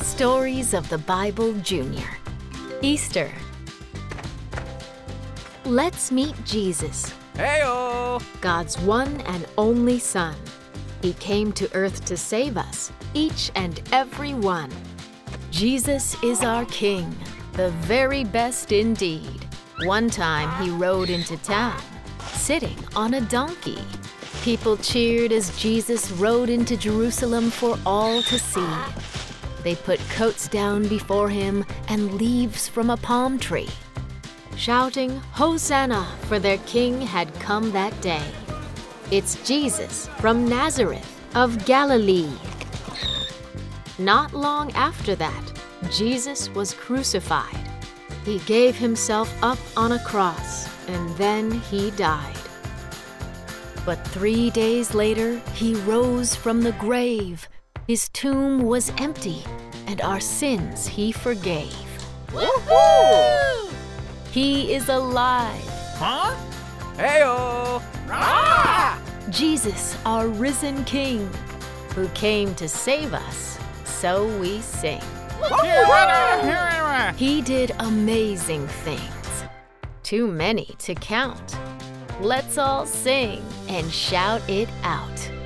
Stories of the Bible Junior. Easter. Let's meet Jesus, Heyo! God's one and only Son. He came to earth to save us, each and every one. Jesus is our King, the very best indeed. One time he rode into town, sitting on a donkey. People cheered as Jesus rode into Jerusalem for all to see. They put coats down before him and leaves from a palm tree, shouting, Hosanna, for their king had come that day. It's Jesus from Nazareth of Galilee. Not long after that, Jesus was crucified. He gave himself up on a cross and then he died. But three days later, he rose from the grave. His tomb was empty, and our sins he forgave. Woohoo! He is alive. Huh? Heyo! Ah! Jesus, our risen King, who came to save us, so we sing. He did amazing things, too many to count. Let's all sing and shout it out.